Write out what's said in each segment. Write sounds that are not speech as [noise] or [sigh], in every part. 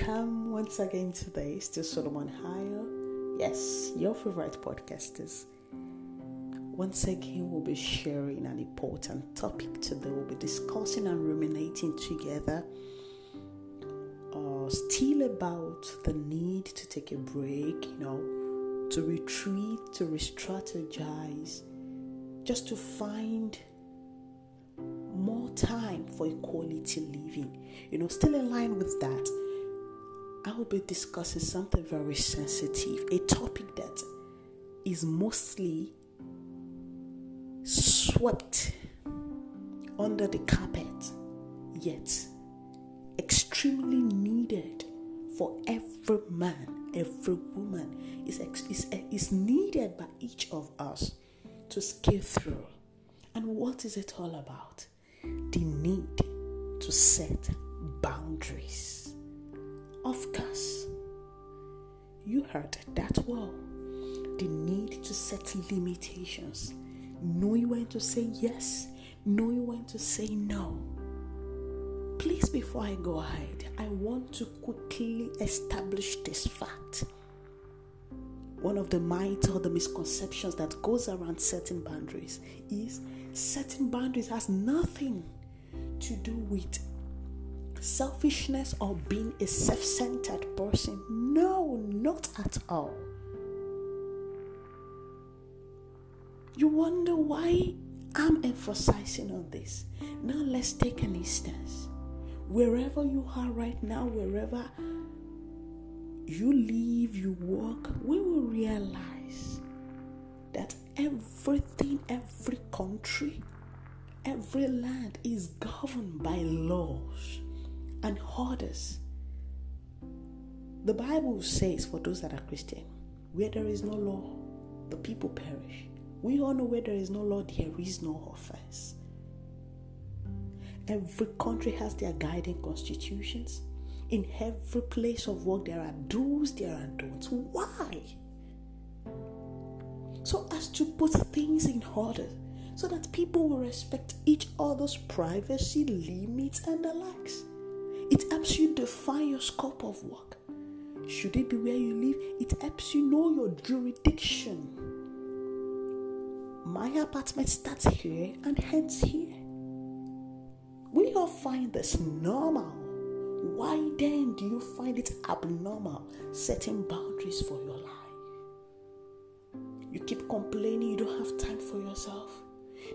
Welcome once again to to Solomon Higher. Yes, your favorite podcasters. Once again, we'll be sharing an important topic today. We'll be discussing and ruminating together. Uh, still about the need to take a break, you know, to retreat, to re strategize, just to find more time for equality living. You know, still in line with that, I will be discussing something very sensitive, a topic that is mostly swept under the carpet, yet extremely needed for every man, every woman, is, is, is needed by each of us to scale through. And what is it all about? The need to set boundaries. Of course, you heard that well. The need to set limitations, knowing when to say yes, knowing when to say no. Please, before I go ahead, I want to quickly establish this fact. One of the myths or the misconceptions that goes around setting boundaries is setting boundaries has nothing to do with selfishness or being a self centered person. No, not at all. You wonder why I'm emphasizing on this. Now, let's take an instance. Wherever you are right now, wherever you live, you work, we will realize that everything, every country, every land is governed by laws and orders. The Bible says, for those that are Christian, where there is no law, the people perish. We all know where there is no law, there is no offense. Every country has their guiding constitutions. In every place of work, there are do's, there are don'ts. Why? So as to put things in order so that people will respect each other's privacy, limits, and the likes. It helps you define your scope of work. Should it be where you live? It helps you know your jurisdiction. My apartment starts here and ends here. We all find this normal. Why then do you find it abnormal setting boundaries for your life? You keep complaining you don't have time for yourself.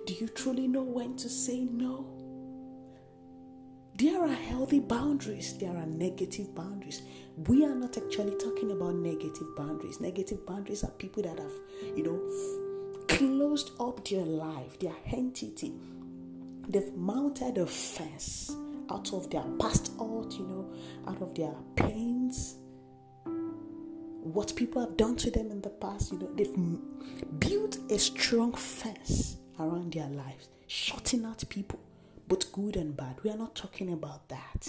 Do you truly know when to say no? There are healthy boundaries, there are negative boundaries. We are not actually talking about negative boundaries. Negative boundaries are people that have, you know, closed up their life, their entity. They've mounted a fence out of their past out, you know, out of their pains, what people have done to them in the past, you know, they've built a strong fence around their lives, shutting out people both good and bad. We are not talking about that.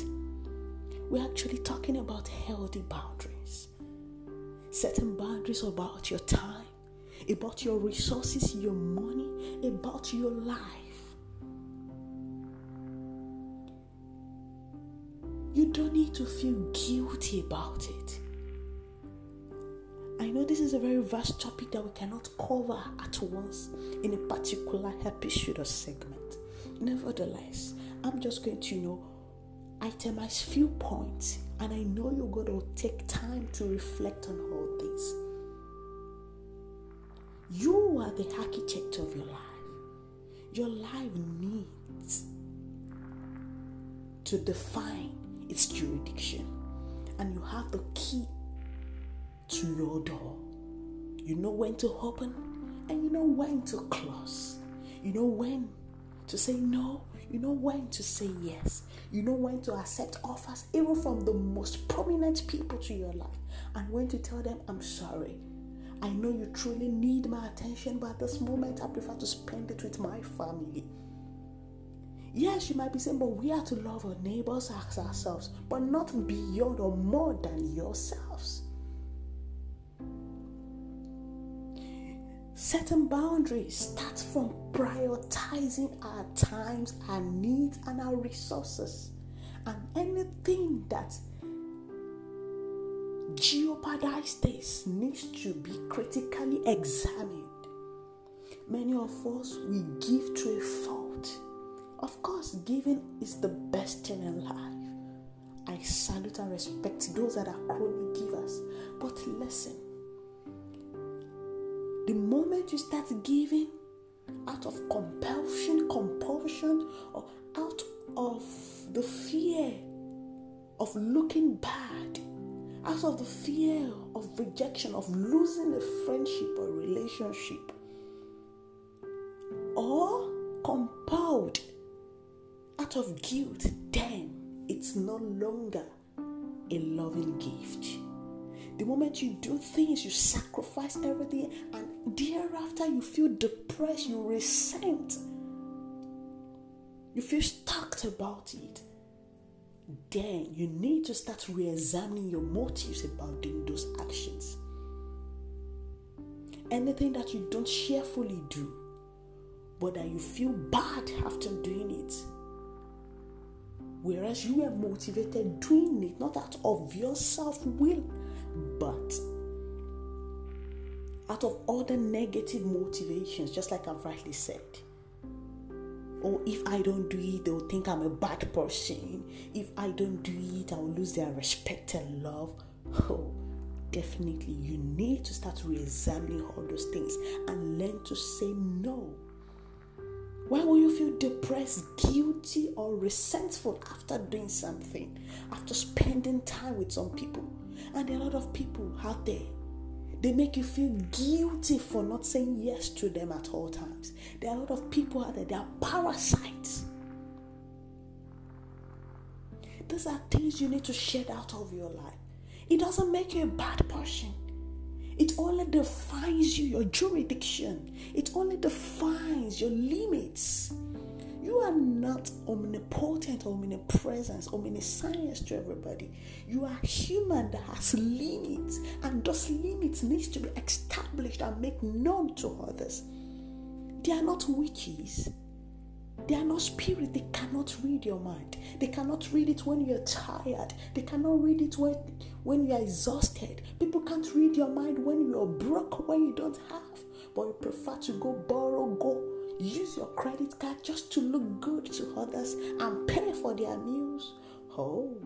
We're actually talking about healthy boundaries. Setting boundaries about your time, about your resources, your money, about your life. You don't need to feel guilty about it. I know this is a very vast topic that we cannot cover at once in a particular episode or segment. Nevertheless, I'm just going to, you know, itemize few points, and I know you're going to take time to reflect on all this. You are the architect of your life. Your life needs to define its jurisdiction, and you have the key to your door. You know when to open and you know when to close. You know when to say no. You know when to say yes. You know when to accept offers, even from the most prominent people to your life, and when to tell them, I'm sorry. I know you truly need my attention, but at this moment, I prefer to spend it with my family. Yes, you might be saying, but we are to love our neighbors as ourselves, but not beyond or more than yourselves. Setting boundaries starts from prioritizing our times, our needs, and our resources. And anything that jeopardizes this needs to be critically examined. Many of us, we give to a fault. Of course, giving is the best thing in life. I salute and respect those that are chronic givers. But listen, moment you start giving out of compulsion, compulsion, or out of the fear of looking bad, out of the fear of rejection, of losing a friendship or relationship, or compelled out of guilt, then it's no longer a loving gift. The moment you do things, you sacrifice everything, and thereafter you feel depressed, you resent, you feel stuck about it. Then you need to start re examining your motives about doing those actions. Anything that you don't cheerfully do, but that you feel bad after doing it whereas you were motivated doing it not out of your self will but out of other negative motivations, just like I've rightly said. Or if I don't do it, they'll think I'm a bad person. If I don't do it, I'll lose their respect and love. [laughs] Oh, definitely, you need to start re examining all those things and learn to say no. Why will you feel depressed, guilty, or resentful after doing something, after spending time with some people? And there are a lot of people out there. They make you feel guilty for not saying yes to them at all times. There are a lot of people out there, they are parasites. These are things you need to shed out of your life. It doesn't make you a bad person. It only defines you, your jurisdiction. It only defines your. Not omnipotent, omnipresence, omniscience to everybody. You are human that has limits, and those limits needs to be established and made known to others. They are not witches. They are not spirit. They cannot read your mind. They cannot read it when you're tired. They cannot read it when, when you're exhausted. People can't read your mind when you're broke, when you don't have. But you prefer to go borrow, go use your credit card just to look good to others and pay for their meals. Oh,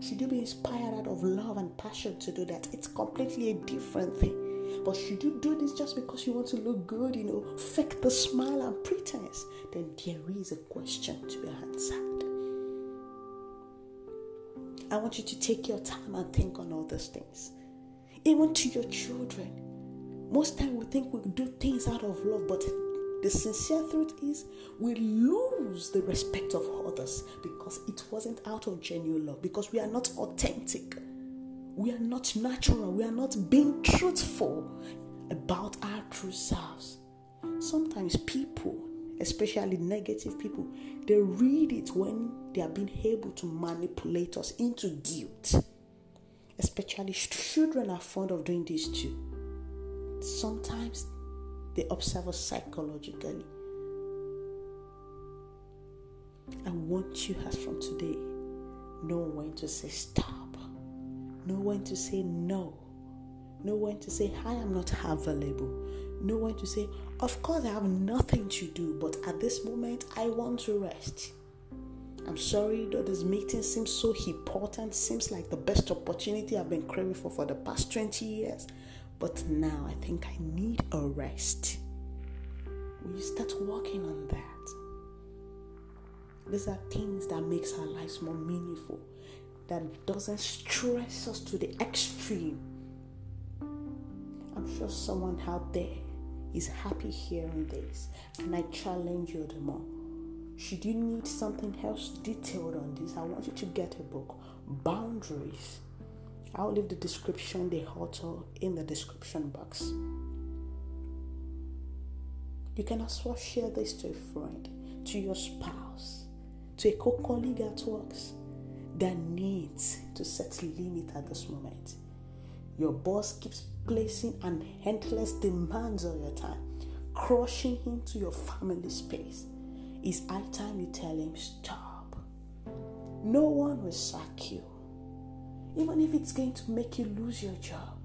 should you be inspired out of love and passion to do that? It's completely a different thing. But should you do this just because you want to look good, you know, fake the smile and pretense? Then there is a question to be answered. I want you to take your time and think on all those things. Even to your children. Most time we think we do things out of love, but the sincere truth is, we lose the respect of others because it wasn't out of genuine love, because we are not authentic. We are not natural. We are not being truthful about our true selves. Sometimes people, especially negative people, they read it when they are being able to manipulate us into guilt. Especially children are fond of doing this too. Sometimes they observe us psychologically. I want you, as from today, know when to say stop, know when to say no, know when to say I am not available, know when to say, Of course, I have nothing to do, but at this moment, I want to rest. I'm sorry that this meeting seems so important, seems like the best opportunity I've been craving for for the past 20 years. But now I think I need a rest. Will you start working on that? These are things that makes our lives more meaningful, that doesn't stress us to the extreme. I'm sure someone out there is happy hearing this, and I challenge you the more. Should you need something else detailed on this, I want you to get a book, Boundaries I'll leave the description, the hotel in the description box. You can also share this to a friend, to your spouse, to a co colleague at work that needs to set limit at this moment. Your boss keeps placing an endless demands on your time, crushing into your family space. It's high time you tell him stop. No one will sack you Even if it's going to make you lose your job.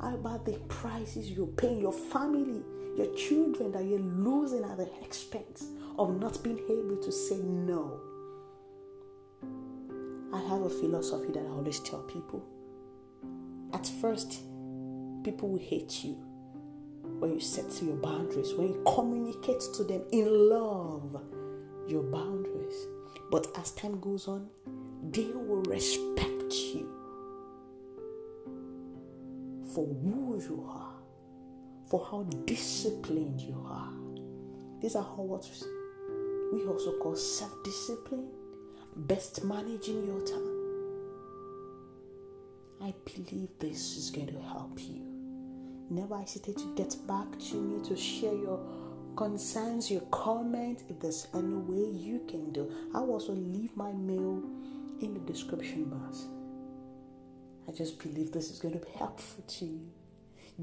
How about the prices you're paying, your family, your children that you're losing at the expense of not being able to say no? I have a philosophy that I always tell people. At first, people will hate you when you set your boundaries, when you communicate to them in love your boundaries. But as time goes on, they will respect you for who you are, for how disciplined you are. These are how what we also call self discipline, best managing your time. I believe this is going to help you. Never hesitate to get back to me to share your concerns, your comments, If there's any way you can do, I'll also leave my mail in the description box. I just believe this is going to be helpful to you.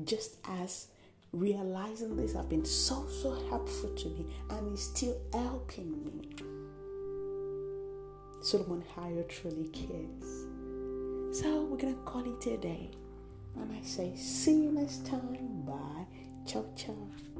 Just as realizing this have been so so helpful to me and is still helping me. Solomon Hire truly cares. So we're gonna call it a day. And I say, see you next time. Bye. Ciao ciao.